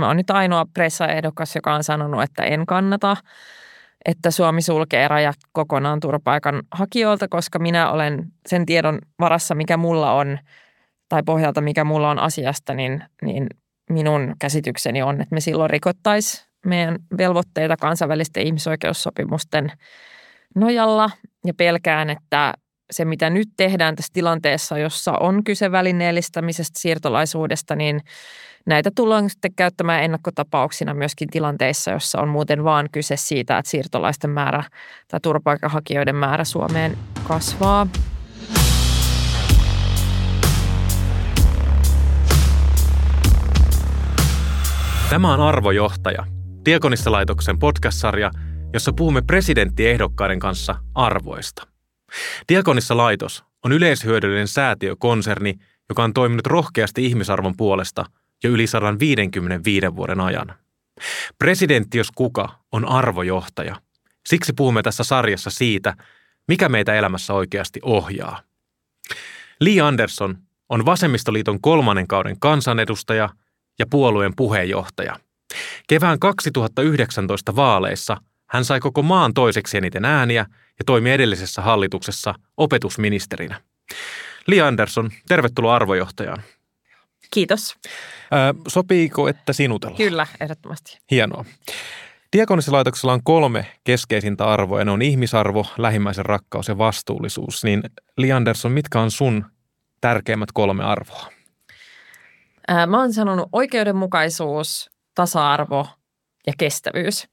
mä oon nyt ainoa pressaehdokas, joka on sanonut, että en kannata, että Suomi sulkee rajat kokonaan turvapaikan hakijoilta, koska minä olen sen tiedon varassa, mikä mulla on, tai pohjalta, mikä mulla on asiasta, niin, niin minun käsitykseni on, että me silloin rikottaisiin meidän velvoitteita kansainvälisten ihmisoikeussopimusten nojalla. Ja pelkään, että se, mitä nyt tehdään tässä tilanteessa, jossa on kyse välineellistämisestä, siirtolaisuudesta, niin näitä tullaan sitten käyttämään ennakkotapauksina myöskin tilanteissa, jossa on muuten vaan kyse siitä, että siirtolaisten määrä tai turvapaikanhakijoiden määrä Suomeen kasvaa. Tämä on Arvojohtaja, Diakonissalaitoksen podcast-sarja, jossa puhumme presidenttiehdokkaiden kanssa arvoista. Diakonissa laitos on yleishyödyllinen säätiökonserni, joka on toiminut rohkeasti ihmisarvon puolesta jo yli 155 vuoden ajan. Presidentti, jos kuka, on arvojohtaja. Siksi puhumme tässä sarjassa siitä, mikä meitä elämässä oikeasti ohjaa. Lee Anderson on Vasemmistoliiton kolmannen kauden kansanedustaja ja puolueen puheenjohtaja. Kevään 2019 vaaleissa hän sai koko maan toiseksi eniten ääniä ja toimi edellisessä hallituksessa opetusministerinä. Li Andersson, tervetuloa arvojohtajaan. Kiitos. Ää, sopiiko, että sinutella? Kyllä, ehdottomasti. Hienoa. Diakonisilaitoksella on kolme keskeisintä arvoa, ne on ihmisarvo, lähimmäisen rakkaus ja vastuullisuus. Niin Li Andersson, mitkä on sun tärkeimmät kolme arvoa? Ää, mä oon sanonut oikeudenmukaisuus, tasa-arvo ja kestävyys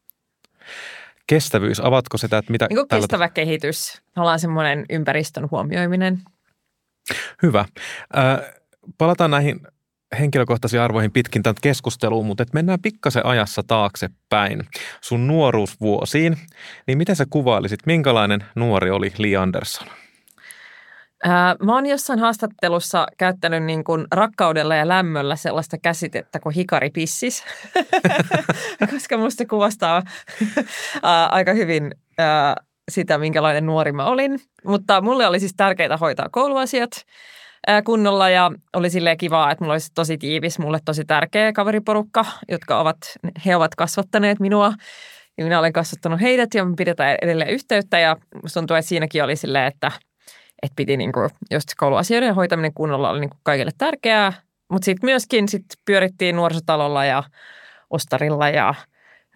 kestävyys, avatko sitä, että mitä... Niin kuin kestävä tällä... kehitys, ollaan semmoinen ympäristön huomioiminen. Hyvä. Äh, palataan näihin henkilökohtaisiin arvoihin pitkin tämän keskusteluun, mutta et mennään pikkasen ajassa taaksepäin sun nuoruusvuosiin. Niin miten sä kuvailisit, minkälainen nuori oli Lee Anderson? Mä oon jossain haastattelussa käyttänyt niin kuin rakkaudella ja lämmöllä sellaista käsitettä kuin hikaripissis, koska musta kuvastaa aika hyvin sitä, minkälainen nuori mä olin. Mutta mulle oli siis tärkeää hoitaa kouluasiat kunnolla ja oli silleen kivaa, että mulla olisi tosi tiivis, mulle tosi tärkeä kaveriporukka, jotka ovat, he ovat kasvattaneet minua ja minä olen kasvattanut heidät ja me pidetään edelleen yhteyttä ja musta tuntuu, että siinäkin oli silleen, että – että piti niin kuin, just kouluasioiden hoitaminen kunnolla oli niin kuin kaikille tärkeää. Mutta sitten myöskin sit pyörittiin nuorisotalolla ja ostarilla ja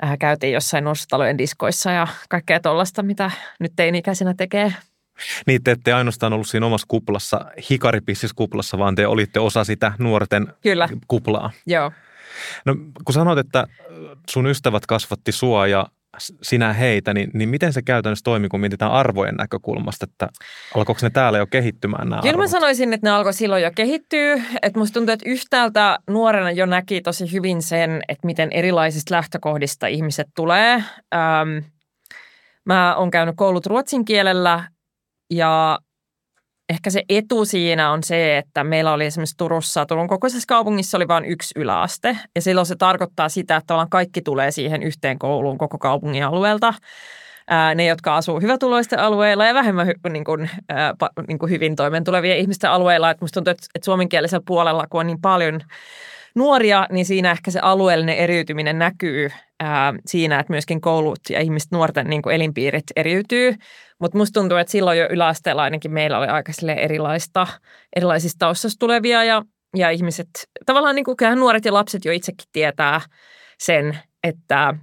äh, käytiin jossain nuorisotalojen diskoissa ja kaikkea tuollaista, mitä nyt teini-ikäisenä tekee. Niin, te ette ainoastaan ollut siinä omassa kuplassa, hikaripissis-kuplassa, vaan te olitte osa sitä nuorten Kyllä. kuplaa. Joo. No, kun sanoit, että sun ystävät kasvatti sua ja sinä heitä, niin, niin miten se käytännössä toimii, kun mietitään arvojen näkökulmasta, että alkoiko ne täällä jo kehittymään nämä Kyllä arvot? mä sanoisin, että ne alkoi silloin jo kehittyä. Että musta tuntuu, että yhtäältä nuorena jo näki tosi hyvin sen, että miten erilaisista lähtökohdista ihmiset tulee. Ähm, mä oon käynyt koulut ruotsin kielellä ja ehkä se etu siinä on se, että meillä oli esimerkiksi Turussa, Turun kokoisessa kaupungissa oli vain yksi yläaste. Ja silloin se tarkoittaa sitä, että kaikki tulee siihen yhteen kouluun koko kaupungin alueelta. ne, jotka asuu hyvätuloisten alueilla ja vähemmän hy, niin kuin, ää, niin kuin hyvin toimeentulevien ihmisten alueilla. Että musta tuntuu, että, että suomenkielisellä puolella, kun on niin paljon nuoria, niin siinä ehkä se alueellinen eriytyminen näkyy ää, siinä, että myöskin koulut ja ihmiset, nuorten niin kuin elinpiirit eriytyy. Mutta musta tuntuu, että silloin jo yläasteella ainakin meillä oli aika erilaista, erilaisista taustasta tulevia ja, ja ihmiset, tavallaan niin kuin nuoret ja lapset jo itsekin tietää sen, että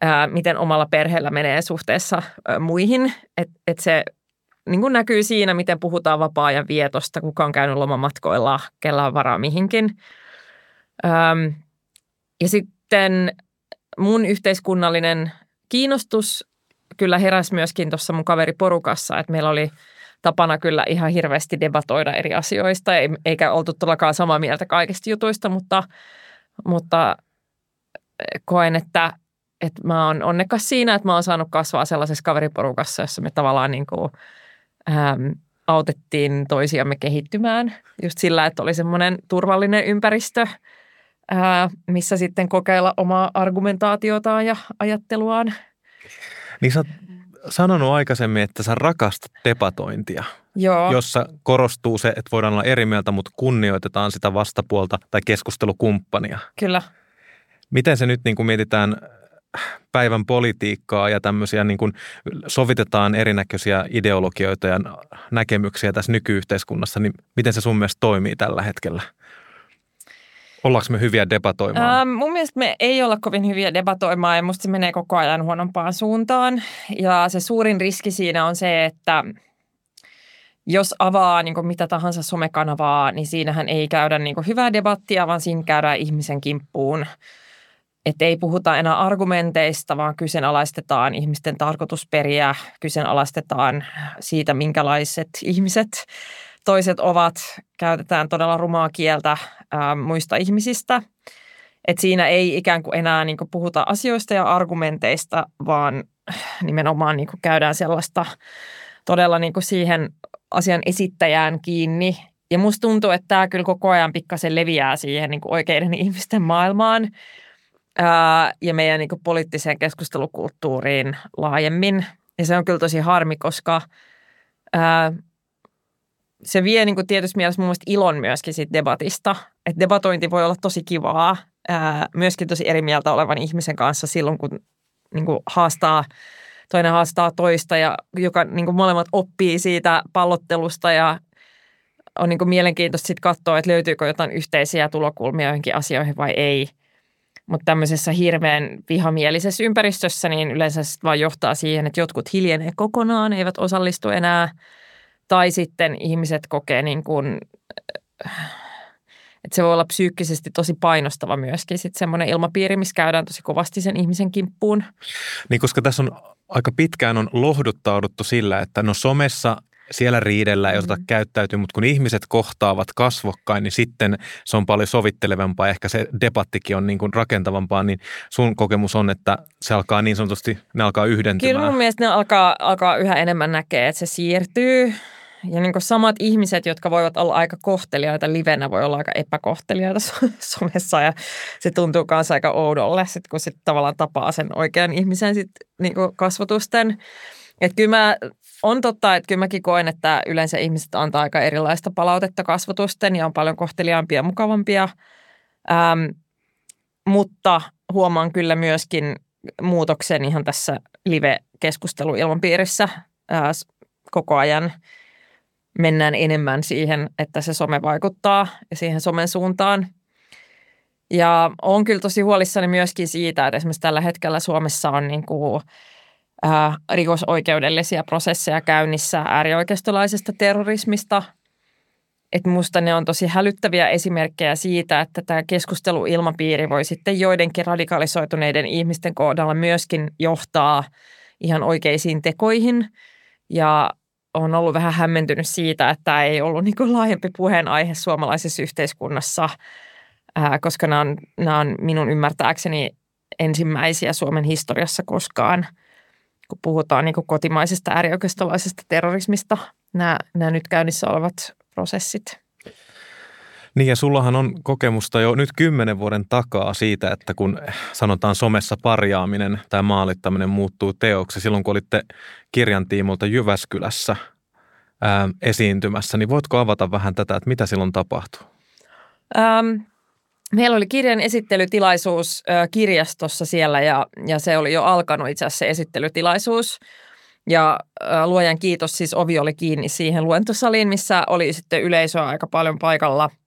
ää, miten omalla perheellä menee suhteessa ää, muihin. Että et se niin kuin näkyy siinä, miten puhutaan vapaa-ajan vietosta, kuka on käynyt lomamatkoilla, kellä on varaa mihinkin. Öm, ja sitten mun yhteiskunnallinen kiinnostus kyllä heräsi myöskin tuossa mun kaveriporukassa, että meillä oli tapana kyllä ihan hirveästi debatoida eri asioista, eikä oltu todellakaan samaa mieltä kaikista jutuista, mutta, mutta eh, koen, että, että mä oon onnekas siinä, että mä oon saanut kasvaa sellaisessa kaveriporukassa, jossa me tavallaan niin kuin, äm, autettiin toisiamme kehittymään just sillä, että oli semmoinen turvallinen ympäristö, ää, missä sitten kokeilla omaa argumentaatiotaan ja ajatteluaan. Niin sä oot sanonut aikaisemmin, että sä rakastat debatointia, Joo. jossa korostuu se, että voidaan olla eri mieltä, mutta kunnioitetaan sitä vastapuolta tai keskustelukumppania. Kyllä. Miten se nyt niin kuin mietitään päivän politiikkaa ja tämmöisiä niin kuin sovitetaan erinäköisiä ideologioita ja näkemyksiä tässä nykyyhteiskunnassa, niin miten se sun mielestä toimii tällä hetkellä? Ollaanko me hyviä debatoimaan? Ähm, mun mielestä me ei olla kovin hyviä debatoimaan ja musta se menee koko ajan huonompaan suuntaan. Ja se suurin riski siinä on se, että jos avaa niin mitä tahansa somekanavaa, niin siinähän ei käydä niin hyvää debattia, vaan siinä käydään ihmisen kimppuun. Että ei puhuta enää argumenteista, vaan kyseenalaistetaan ihmisten tarkoitusperiä, kyseenalaistetaan siitä, minkälaiset ihmiset toiset ovat. Käytetään todella rumaa kieltä ää, muista ihmisistä. Et siinä ei ikään kuin enää niin kuin puhuta asioista ja argumenteista, vaan nimenomaan niin kuin käydään sellaista todella niin kuin siihen asian esittäjään kiinni. Ja musta tuntuu, että tämä kyllä koko ajan pikkasen leviää siihen niin kuin oikeiden ihmisten maailmaan ää, ja meidän niin kuin poliittiseen keskustelukulttuuriin laajemmin. Ja se on kyllä tosi harmi, koska ää, se vie niin kuin tietysti mielessä mun mielestä ilon myöskin siitä debatista. Että debatointi voi olla tosi kivaa ää, myöskin tosi eri mieltä olevan ihmisen kanssa silloin, kun niin kuin haastaa, toinen haastaa toista ja joka niin kuin molemmat oppii siitä pallottelusta ja on niin kuin mielenkiintoista sitten katsoa, että löytyykö jotain yhteisiä tulokulmia johonkin asioihin vai ei. Mutta tämmöisessä hirveän vihamielisessä ympäristössä niin yleensä vaan johtaa siihen, että jotkut hiljenee kokonaan, eivät osallistu enää – tai sitten ihmiset kokee niin kuin, että se voi olla psyykkisesti tosi painostava myöskin. Sitten semmoinen ilmapiiri, missä käydään tosi kovasti sen ihmisen kimppuun. Niin koska tässä on aika pitkään on lohduttauduttu sillä, että no somessa siellä riidellä ei osata mm. käyttäytyä, mutta kun ihmiset kohtaavat kasvokkain, niin sitten se on paljon sovittelevampaa. Ehkä se debattikin on niin kuin rakentavampaa, niin sun kokemus on, että se alkaa niin sanotusti, ne alkaa yhdentymään. Kyllä mun mielestä ne alkaa, alkaa yhä enemmän näkee, että se siirtyy ja niin samat ihmiset, jotka voivat olla aika kohteliaita livenä, voi olla aika epäkohteliaita somessa ja se tuntuu myös aika oudolle, sit kun sitten tavallaan tapaa sen oikean ihmisen sit niin kasvatusten. Et kyllä mä, on totta, että kyllä mäkin koen, että yleensä ihmiset antaa aika erilaista palautetta kasvatusten ja on paljon kohteliaampia ja mukavampia. Ähm, mutta huomaan kyllä myöskin muutoksen ihan tässä live-keskusteluilmapiirissä äh, koko ajan – mennään enemmän siihen, että se some vaikuttaa ja siihen somen suuntaan. Ja on kyllä tosi huolissani myöskin siitä, että esimerkiksi tällä hetkellä Suomessa on niin kuin, ää, rikosoikeudellisia prosesseja käynnissä äärioikeistolaisesta terrorismista. Että musta ne on tosi hälyttäviä esimerkkejä siitä, että tämä keskusteluilmapiiri voi sitten joidenkin radikalisoituneiden ihmisten kohdalla myöskin johtaa ihan oikeisiin tekoihin. Ja on ollut vähän hämmentynyt siitä, että tämä ei ollut niin laajempi puheenaihe suomalaisessa yhteiskunnassa, ää, koska nämä on, nämä on minun ymmärtääkseni ensimmäisiä Suomen historiassa koskaan, kun puhutaan niin kuin kotimaisesta äärioikeistolaisesta terrorismista, nämä, nämä nyt käynnissä olevat prosessit. Niin ja sullahan on kokemusta jo nyt kymmenen vuoden takaa siitä, että kun sanotaan somessa parjaaminen tai maalittaminen muuttuu teoksi, silloin kun olitte kirjan tiimolta Jyväskylässä ää, esiintymässä, niin voitko avata vähän tätä, että mitä silloin tapahtui? Ähm, meillä oli kirjan esittelytilaisuus kirjastossa siellä ja, ja se oli jo alkanut itse asiassa se esittelytilaisuus. Ja luojan kiitos, siis ovi oli kiinni siihen luentosaliin, missä oli sitten yleisöä aika paljon paikalla –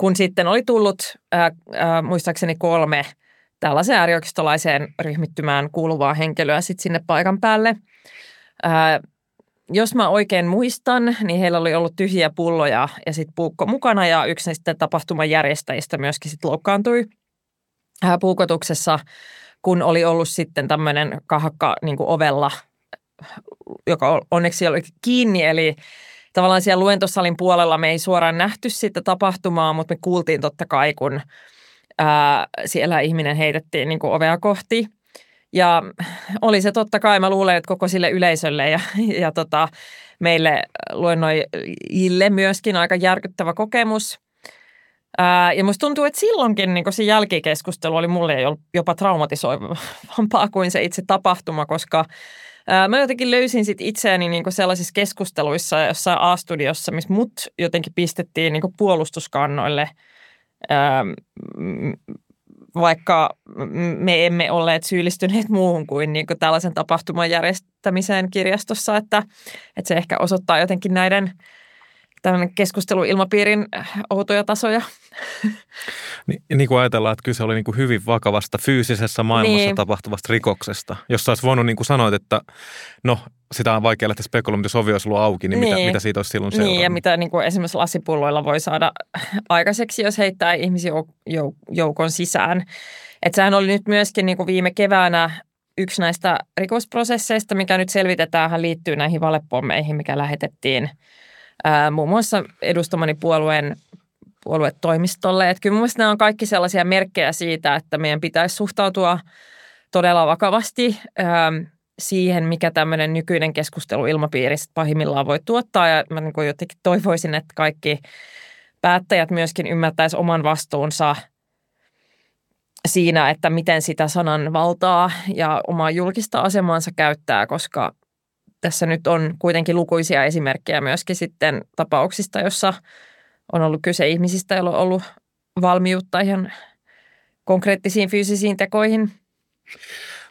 kun sitten oli tullut ää, ää, muistaakseni kolme tällaiseen äärioikeistolaiseen ryhmittymään kuuluvaa henkilöä sitten sinne paikan päälle. Ää, jos mä oikein muistan, niin heillä oli ollut tyhjiä pulloja ja sitten puukko mukana ja yksi sitten tapahtuman järjestäjistä myöskin sitten loukkaantui puukotuksessa, kun oli ollut sitten tämmöinen kahakka niin ovella, joka onneksi oli kiinni, eli tavallaan siellä luentosalin puolella me ei suoraan nähty sitä tapahtumaa, mutta me kuultiin totta kai, kun ää, siellä ihminen heitettiin niin kuin ovea kohti. Ja oli se totta kai, mä luulen, että koko sille yleisölle ja, ja tota, meille luennoijille myöskin aika järkyttävä kokemus. Ää, ja musta tuntuu, että silloinkin niin se jälkikeskustelu oli mulle jopa traumatisoivampaa kuin se itse tapahtuma, koska – Mä jotenkin löysin sit itseäni niinku sellaisissa keskusteluissa jossain A-studiossa, missä mut jotenkin pistettiin niinku puolustuskannoille vaikka me emme olleet syyllistyneet muuhun kuin, niin kuin tällaisen tapahtuman järjestämiseen kirjastossa, että, että se ehkä osoittaa jotenkin näiden tämän keskusteluilmapiirin äh, outoja tasoja. Niin, niin kuin ajatellaan, että kyse oli niin kuin hyvin vakavasta fyysisessä maailmassa niin. tapahtuvasta rikoksesta, jossa olisi voinut niin kuin sanoa, että no sitä on vaikea lähteä spekuloimaan, jos ovi olisi ollut auki, niin, niin. Mitä, mitä siitä olisi silloin seurannut? Niin, ja mitä niin kuin esimerkiksi lasipulloilla voi saada aikaiseksi, jos heittää ihmisiä joukon sisään. Että sehän oli nyt myöskin niin kuin viime keväänä yksi näistä rikosprosesseista, mikä nyt selvitetään, hän liittyy näihin valepommeihin, mikä lähetettiin ää, muun muassa edustamani puolueen puoluetoimistolle. Että kyllä mun nämä on kaikki sellaisia merkkejä siitä, että meidän pitäisi suhtautua todella vakavasti ää, siihen, mikä tämmöinen nykyinen keskustelu ilmapiiristä pahimmillaan voi tuottaa. Ja mä niin jotenkin toivoisin, että kaikki päättäjät myöskin ymmärtäisi oman vastuunsa siinä, että miten sitä sanan valtaa ja omaa julkista asemansa käyttää, koska tässä nyt on kuitenkin lukuisia esimerkkejä myöskin sitten tapauksista, jossa on ollut kyse ihmisistä, joilla on ollut valmiutta ihan konkreettisiin fyysisiin tekoihin.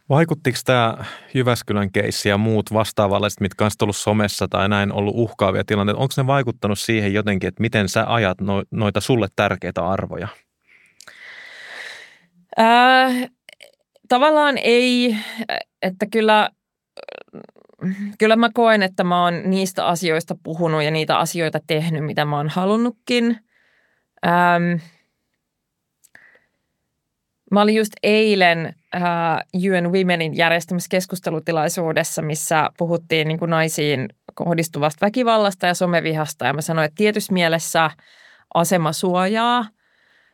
Vaikuttiko tämä Jyväskylän keissi ja muut vastaavalliset, mitkä on ollut somessa tai näin ollut uhkaavia tilanteita, onko ne vaikuttanut siihen jotenkin, että miten sä ajat noita sulle tärkeitä arvoja? Äh, tavallaan ei, että kyllä, kyllä mä koen, että mä oon niistä asioista puhunut ja niitä asioita tehnyt, mitä mä oon halunnutkin. Ähm, Mä olin just eilen uh, UN Womenin järjestämässä keskustelutilaisuudessa, missä puhuttiin niin kuin naisiin kohdistuvasta väkivallasta ja somevihasta. Ja mä sanoin, että tietyssä mielessä asema suojaa.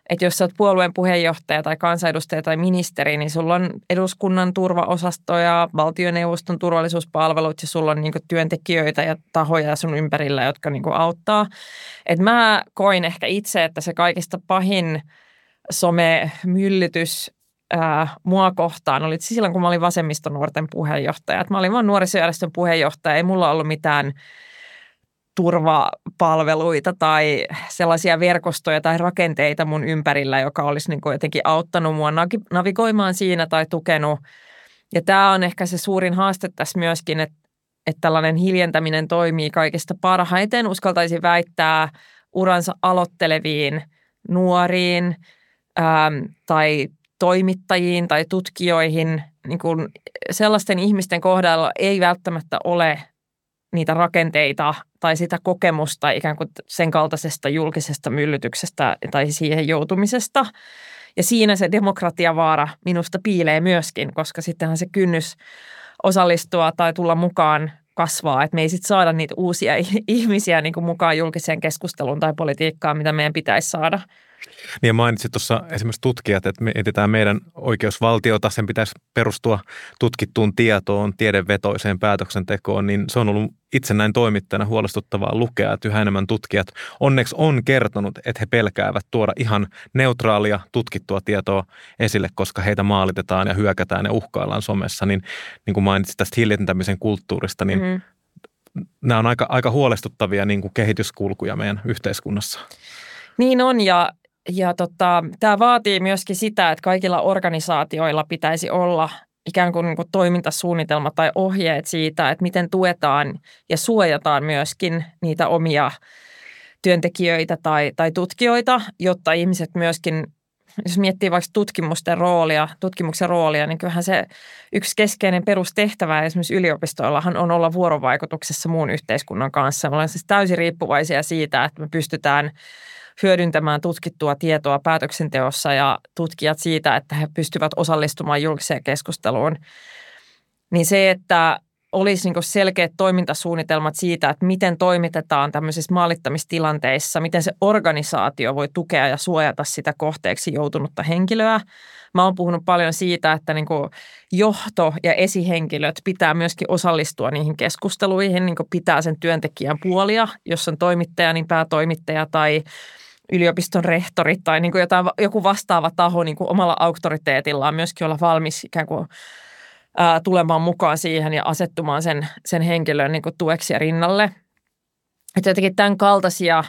Että jos sä oot puolueen puheenjohtaja tai kansanedustaja tai ministeri, niin sulla on eduskunnan turvaosasto ja valtioneuvoston turvallisuuspalvelut ja sulla on niin työntekijöitä ja tahoja sun ympärillä, jotka niin auttaa. Et mä koin ehkä itse, että se kaikista pahin – somemyllytys ää, mua kohtaan oli silloin, kun mä olin vasemmistonuorten puheenjohtaja. Et mä olin vaan nuorisojärjestön puheenjohtaja, ei mulla ollut mitään turvapalveluita tai sellaisia verkostoja tai rakenteita mun ympärillä, joka olisi niin jotenkin auttanut mua navigoimaan siinä tai tukenut. Ja tämä on ehkä se suurin haaste tässä myöskin, että, että tällainen hiljentäminen toimii kaikista parhaiten. Uskaltaisin väittää uransa aloitteleviin nuoriin – ähm, tai toimittajiin tai tutkijoihin, niin kuin sellaisten ihmisten kohdalla ei välttämättä ole niitä rakenteita tai sitä kokemusta ikään kuin sen kaltaisesta julkisesta myllytyksestä tai siihen joutumisesta. Ja siinä se demokratiavaara minusta piilee myöskin, koska sittenhän se kynnys osallistua tai tulla mukaan kasvaa, että me ei sitten saada niitä uusia ihmisiä niin kuin mukaan julkiseen keskusteluun tai politiikkaan, mitä meidän pitäisi saada – niin ja mainitsit tuossa esimerkiksi tutkijat, että me etsitään meidän oikeusvaltiota, sen pitäisi perustua tutkittuun tietoon, tiedevetoiseen päätöksentekoon, niin se on ollut itse näin toimittajana huolestuttavaa lukea, että yhä enemmän tutkijat onneksi on kertonut, että he pelkäävät tuoda ihan neutraalia tutkittua tietoa esille, koska heitä maalitetaan ja hyökätään ja uhkaillaan somessa. Niin, niin kuin mainitsit tästä hiljentämisen kulttuurista, niin mm. nämä on aika, aika huolestuttavia niin kuin kehityskulkuja meidän yhteiskunnassa. Niin on ja ja tota, tämä vaatii myöskin sitä, että kaikilla organisaatioilla pitäisi olla ikään kuin, niin kuin toimintasuunnitelma tai ohjeet siitä, että miten tuetaan ja suojataan myöskin niitä omia työntekijöitä tai, tai tutkijoita, jotta ihmiset myöskin, jos miettii vaikka tutkimusten roolia, tutkimuksen roolia, niin kyllähän se yksi keskeinen perustehtävä esimerkiksi yliopistoillahan on olla vuorovaikutuksessa muun yhteiskunnan kanssa. Me ollaan siis täysin riippuvaisia siitä, että me pystytään – hyödyntämään tutkittua tietoa päätöksenteossa ja tutkijat siitä, että he pystyvät osallistumaan julkiseen keskusteluun. Niin se, että olisi niin selkeät toimintasuunnitelmat siitä, että miten toimitetaan tämmöisissä maalittamistilanteissa, miten se organisaatio voi tukea ja suojata sitä kohteeksi joutunutta henkilöä. Mä oon puhunut paljon siitä, että niin johto ja esihenkilöt pitää myöskin osallistua niihin keskusteluihin, niin pitää sen työntekijän puolia, jos on toimittaja, niin päätoimittaja tai yliopiston rehtori tai niin kuin jotain, joku vastaava taho niin kuin omalla auktoriteetillaan myöskin olla valmis ikään kuin ää, tulemaan mukaan siihen ja asettumaan sen, sen henkilön niin kuin tueksi ja rinnalle. Että jotenkin tämän kaltaisia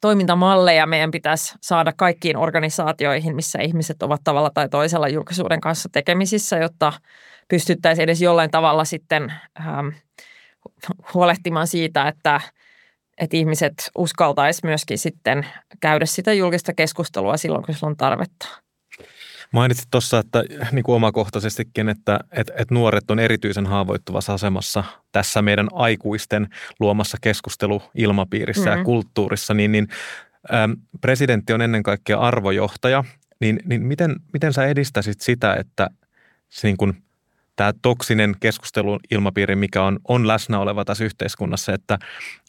toimintamalleja meidän pitäisi saada kaikkiin organisaatioihin, missä ihmiset ovat tavalla tai toisella julkisuuden kanssa tekemisissä, jotta pystyttäisiin edes jollain tavalla sitten ähm, huolehtimaan siitä, että, että ihmiset uskaltaisi myöskin sitten käydä sitä julkista keskustelua silloin, kun sillä on tarvetta. Mainitsit tuossa, että niin kuin omakohtaisestikin, että, että, että nuoret on erityisen haavoittuvassa asemassa tässä meidän aikuisten luomassa keskusteluilmapiirissä mm-hmm. ja kulttuurissa, niin, niin äm, presidentti on ennen kaikkea arvojohtaja, niin, niin miten, miten sä edistäisit sitä, että se niin kuin tämä toksinen keskustelun ilmapiiri, mikä on, on läsnä oleva tässä yhteiskunnassa, että,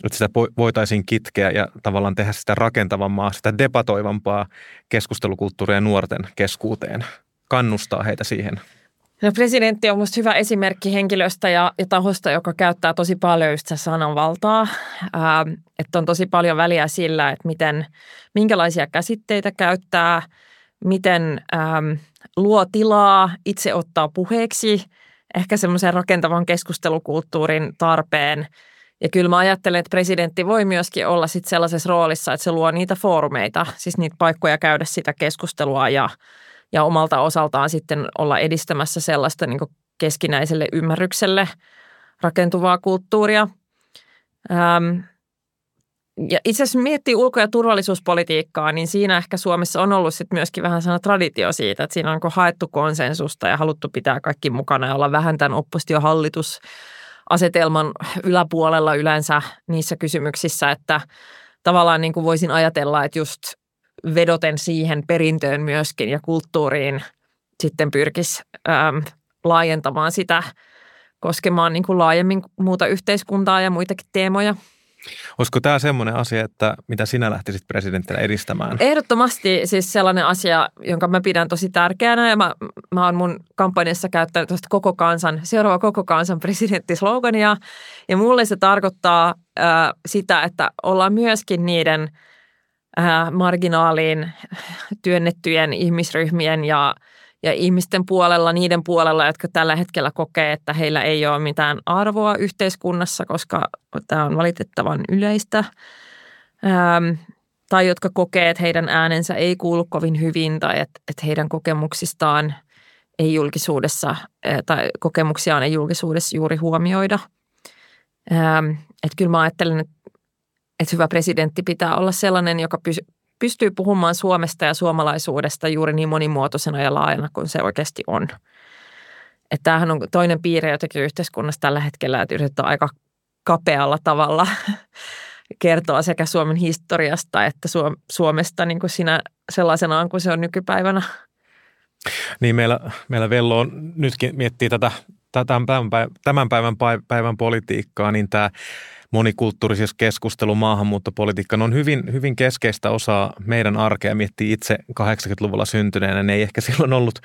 että sitä voitaisiin kitkeä ja tavallaan tehdä sitä rakentavampaa, sitä debatoivampaa keskustelukulttuuria nuorten keskuuteen, kannustaa heitä siihen. No presidentti on minusta hyvä esimerkki henkilöstä ja, ja tahosta, joka käyttää tosi paljon just sananvaltaa. Ää, että on tosi paljon väliä sillä, että miten, minkälaisia käsitteitä käyttää, miten äm, luo tilaa, itse ottaa puheeksi ehkä semmoisen rakentavan keskustelukulttuurin tarpeen. Ja kyllä mä ajattelen, että presidentti voi myöskin olla sit sellaisessa roolissa, että se luo niitä foorumeita, siis niitä paikkoja käydä sitä keskustelua ja, ja omalta osaltaan sitten olla edistämässä sellaista niin keskinäiselle ymmärrykselle rakentuvaa kulttuuria. Ähm, ja itse asiassa miettii ulko- ja turvallisuuspolitiikkaa, niin siinä ehkä Suomessa on ollut sit myöskin vähän sana traditio siitä, että siinä on haettu konsensusta ja haluttu pitää kaikki mukana ja olla vähän tämän oppositiohallitus asetelman yläpuolella yleensä niissä kysymyksissä, että tavallaan niin kuin voisin ajatella, että just vedoten siihen perintöön myöskin ja kulttuuriin sitten pyrkisi ähm, laajentamaan sitä koskemaan niin kuin laajemmin muuta yhteiskuntaa ja muitakin teemoja – Olisiko tämä semmoinen asia, että mitä sinä lähtisit presidenttinä edistämään? Ehdottomasti siis sellainen asia, jonka mä pidän tosi tärkeänä ja mä, mä oon mun kampanjassa käyttänyt tuosta koko kansan, seuraava koko kansan presidenttislogania ja mulle se tarkoittaa äh, sitä, että ollaan myöskin niiden äh, marginaaliin työnnettyjen ihmisryhmien ja – ja ihmisten puolella, niiden puolella, jotka tällä hetkellä kokee, että heillä ei ole mitään arvoa yhteiskunnassa, koska tämä on valitettavan yleistä. Ähm, tai jotka kokee, että heidän äänensä ei kuulu kovin hyvin tai että, että heidän kokemuksistaan ei julkisuudessa tai kokemuksiaan ei julkisuudessa juuri huomioida. Ähm, että kyllä mä ajattelen, että, että hyvä presidentti pitää olla sellainen, joka pystyy puhumaan Suomesta ja suomalaisuudesta juuri niin monimuotoisena ja laajana kuin se oikeasti on. Että tämähän on toinen piirre jotenkin yhteiskunnassa tällä hetkellä, että yritetään aika kapealla tavalla kertoa sekä Suomen historiasta että Suomesta niin kuin siinä sellaisenaan kuin se on nykypäivänä. Niin meillä, meillä Vello on nytkin miettii tätä tämän päivän, tämän päivän, päivän politiikkaa, niin tämä monikulttuurisuus keskustelu, maahanmuuttopolitiikka, ne on hyvin, hyvin keskeistä osaa meidän arkea. Miettii itse 80-luvulla syntyneenä, ne ei ehkä silloin ollut,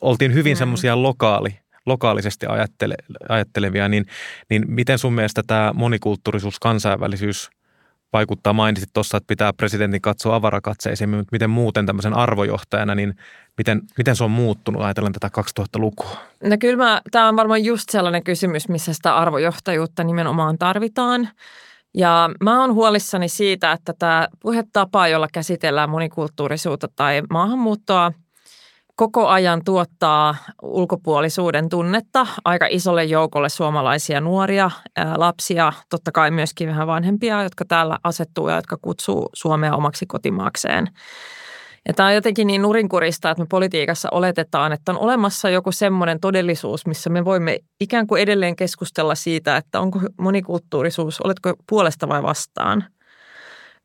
oltiin hyvin mm. semmoisia lokaali, lokaalisesti ajattele, ajattelevia, niin, niin miten sun mielestä tämä monikulttuurisuus, kansainvälisyys vaikuttaa? Mainitsit tuossa, että pitää presidentin katsoa avarakatseisiin, mutta miten muuten tämmöisen arvojohtajana, niin miten, miten se on muuttunut ajatellen tätä 2000-lukua? No kyllä tämä on varmaan just sellainen kysymys, missä sitä arvojohtajuutta nimenomaan tarvitaan. Ja mä oon huolissani siitä, että tämä puhetapa, jolla käsitellään monikulttuurisuutta tai maahanmuuttoa – koko ajan tuottaa ulkopuolisuuden tunnetta aika isolle joukolle suomalaisia nuoria, lapsia, totta kai myöskin vähän vanhempia, jotka täällä asettuu ja jotka kutsuu Suomea omaksi kotimaakseen. Ja tämä on jotenkin niin nurinkurista, että me politiikassa oletetaan, että on olemassa joku semmoinen todellisuus, missä me voimme ikään kuin edelleen keskustella siitä, että onko monikulttuurisuus, oletko puolesta vai vastaan,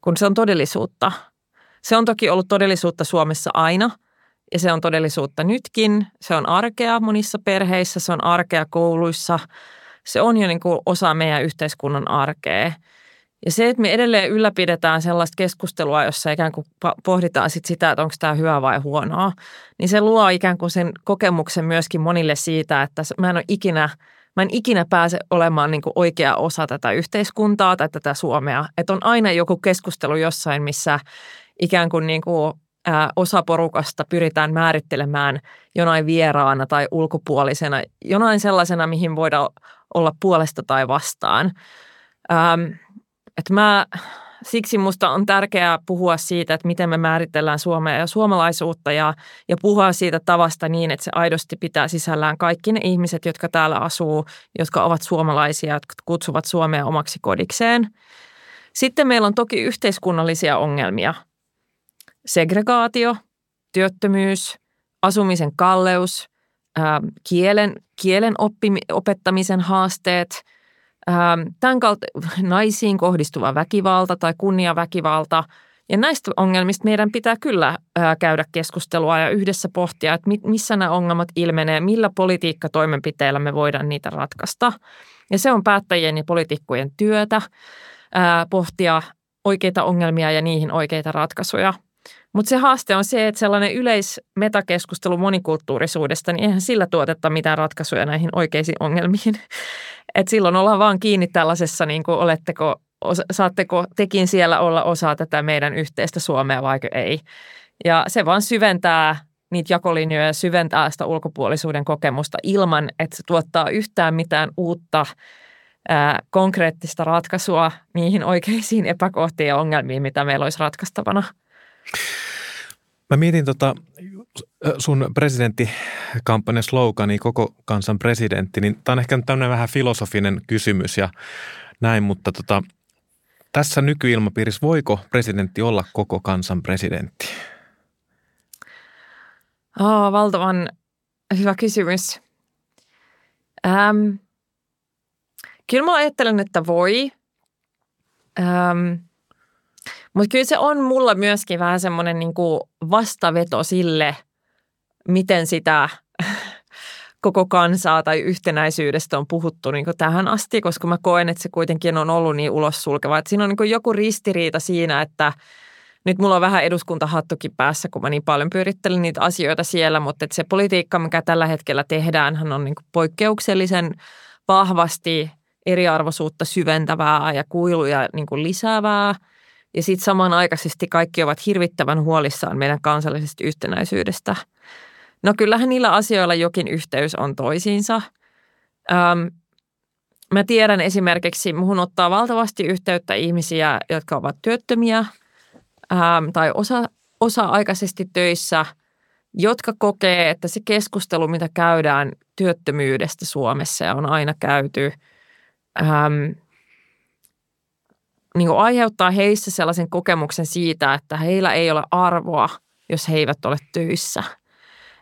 kun se on todellisuutta. Se on toki ollut todellisuutta Suomessa aina – ja se on todellisuutta nytkin. Se on arkea monissa perheissä, se on arkea kouluissa. Se on jo niin kuin osa meidän yhteiskunnan arkea. Ja se, että me edelleen ylläpidetään sellaista keskustelua, jossa ikään kuin pohditaan sit sitä, että onko tämä hyvä vai huonoa, niin se luo ikään kuin sen kokemuksen myöskin monille siitä, että mä en ole ikinä, mä en ikinä pääse olemaan niin kuin oikea osa tätä yhteiskuntaa tai tätä Suomea. Että on aina joku keskustelu jossain, missä ikään kuin, niin kuin osa porukasta pyritään määrittelemään jonain vieraana tai ulkopuolisena, jonain sellaisena, mihin voidaan olla puolesta tai vastaan. Että mä siksi minusta on tärkeää puhua siitä, että miten me määritellään Suomea ja suomalaisuutta ja, ja puhua siitä tavasta niin, että se aidosti pitää sisällään kaikki ne ihmiset, jotka täällä asuu, jotka ovat suomalaisia, jotka kutsuvat Suomea omaksi kodikseen. Sitten meillä on toki yhteiskunnallisia ongelmia. Segregaatio, työttömyys, asumisen kalleus, ää, kielen, kielen oppimi, opettamisen haasteet – Ähm, tämän kautta naisiin kohdistuva väkivalta tai kunniaväkivalta. Ja näistä ongelmista meidän pitää kyllä käydä keskustelua ja yhdessä pohtia, että missä nämä ongelmat ilmenee, millä politiikkatoimenpiteillä me voidaan niitä ratkaista. Ja se on päättäjien ja poliitikkojen työtä pohtia oikeita ongelmia ja niihin oikeita ratkaisuja. Mutta se haaste on se, että sellainen yleismetakeskustelu monikulttuurisuudesta, niin eihän sillä tuotetta mitään ratkaisuja näihin oikeisiin ongelmiin. Et silloin ollaan vaan kiinni tällaisessa, niin kuin oletteko, saatteko tekin siellä olla osa tätä meidän yhteistä Suomea vai ei. Ja se vaan syventää niitä jakolinjoja ja syventää sitä ulkopuolisuuden kokemusta ilman, että se tuottaa yhtään mitään uutta ää, konkreettista ratkaisua niihin oikeisiin epäkohtiin ja ongelmiin, mitä meillä olisi ratkaistavana. Mä mietin tota, sun presidenttikampanjan slogani, koko kansan presidentti, niin tämä on ehkä tämmöinen vähän filosofinen kysymys ja näin, mutta tota, tässä nykyilmapiirissä voiko presidentti olla koko kansan presidentti? Oh, valtavan hyvä kysymys. Ähm, kyllä mä ajattelen, että voi. Ähm, mutta kyllä se on mulla myöskin vähän semmoinen niin vastaveto sille, miten sitä koko kansaa tai yhtenäisyydestä on puhuttu niin tähän asti, koska mä koen, että se kuitenkin on ollut niin ulos sulkeva. Että siinä on niin joku ristiriita siinä, että nyt mulla on vähän eduskuntahattukin päässä, kun mä niin paljon pyörittelen niitä asioita siellä, mutta se politiikka, mikä tällä hetkellä tehdään, hän on niin poikkeuksellisen vahvasti eriarvoisuutta syventävää ja kuiluja niin lisäävää – ja sitten samanaikaisesti kaikki ovat hirvittävän huolissaan meidän kansallisesta yhtenäisyydestä. No kyllähän niillä asioilla jokin yhteys on toisiinsa. Ähm, mä tiedän esimerkiksi, muhun ottaa valtavasti yhteyttä ihmisiä, jotka ovat työttömiä ähm, tai osa, osa-aikaisesti töissä, jotka kokee, että se keskustelu, mitä käydään työttömyydestä Suomessa ja on aina käyty, ähm, niin kuin aiheuttaa heissä sellaisen kokemuksen siitä, että heillä ei ole arvoa, jos he eivät ole töissä.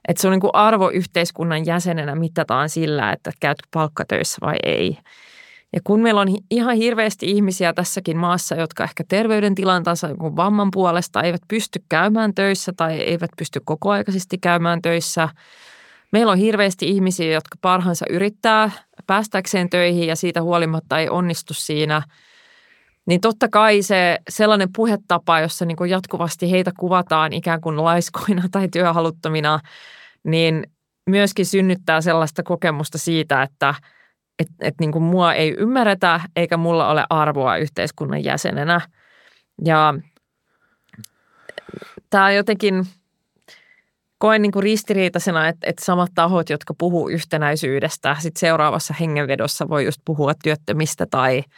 Että se on niin kuin arvo yhteiskunnan jäsenenä mitataan sillä, että käyt palkkatöissä vai ei. Ja kun meillä on ihan hirveästi ihmisiä tässäkin maassa, jotka ehkä terveydentilantansa jonkun vamman puolesta eivät pysty käymään töissä tai eivät pysty kokoaikaisesti käymään töissä. Meillä on hirveästi ihmisiä, jotka parhaansa yrittää päästäkseen töihin ja siitä huolimatta ei onnistu siinä – niin totta kai se sellainen puhetapa, jossa niin kuin jatkuvasti heitä kuvataan ikään kuin laiskoina tai työhaluttomina, niin myöskin synnyttää sellaista kokemusta siitä, että et, et niin kuin mua ei ymmärretä eikä mulla ole arvoa yhteiskunnan jäsenenä. Ja tämä jotenkin koen niin kuin ristiriitaisena, että, että samat tahot, jotka puhuu yhtenäisyydestä, sit seuraavassa hengenvedossa voi just puhua työttömistä tai –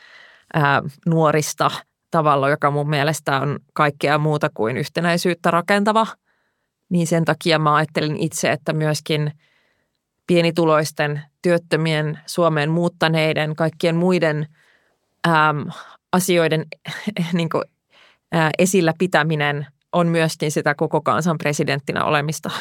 ää, nuorista tavalla, joka mun mielestä on kaikkea muuta kuin yhtenäisyyttä rakentava. Niin sen takia mä ajattelin itse, että myöskin pienituloisten, työttömien, Suomeen muuttaneiden, kaikkien muiden äm, asioiden niin kuin, ää, esillä pitäminen on myöskin sitä koko kansan presidenttinä olemista.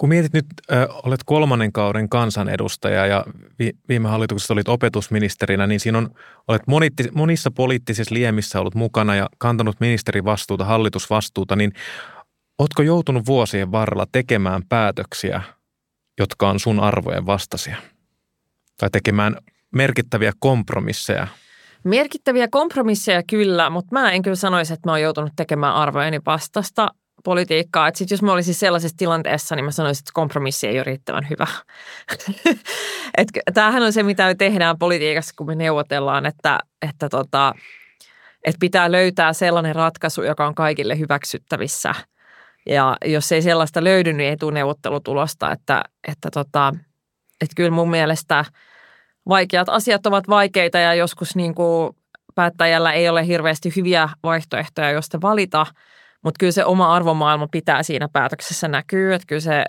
Kun mietit nyt, äh, olet kolmannen kauden kansanedustaja ja vi, viime hallituksessa olit opetusministerinä, niin siinä on, olet monitti, monissa poliittisissa liemissä ollut mukana ja kantanut ministerivastuuta, hallitusvastuuta, niin oletko joutunut vuosien varrella tekemään päätöksiä, jotka on sun arvojen vastaisia? Tai tekemään merkittäviä kompromisseja Merkittäviä kompromisseja kyllä, mutta mä en kyllä sanoisi, että mä oon joutunut tekemään arvojeni vastasta politiikkaa. Että sit jos mä olisin sellaisessa tilanteessa, niin mä sanoisin, että kompromissi ei ole riittävän hyvä. Et tämähän on se, mitä me tehdään politiikassa, kun me neuvotellaan, että, että, tota, että pitää löytää sellainen ratkaisu, joka on kaikille hyväksyttävissä. Ja jos ei sellaista löydy, niin ei tule neuvottelutulosta. Että, että, tota, että kyllä mun mielestä vaikeat asiat ovat vaikeita ja joskus niin kuin päättäjällä ei ole hirveästi hyviä vaihtoehtoja, joista valita, mutta kyllä se oma arvomaailma pitää siinä päätöksessä näkyä, että kyllä se,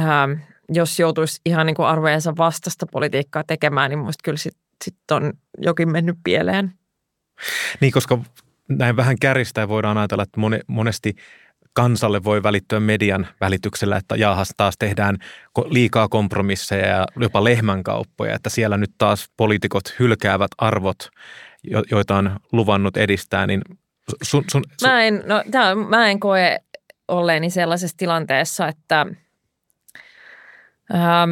ähm, jos joutuisi ihan niin kuin arvojensa vastasta politiikkaa tekemään, niin musta kyllä sitten sit on jokin mennyt pieleen. Niin, koska näin vähän kärjistää voidaan ajatella, että monesti kansalle voi välittyä median välityksellä, että jaahas taas tehdään liikaa kompromisseja ja jopa lehmänkauppoja, että siellä nyt taas poliitikot hylkäävät arvot, joita on luvannut edistää, niin sun, sun, sun... Mä, en, no, tää, mä en koe olleeni sellaisessa tilanteessa, että ähm,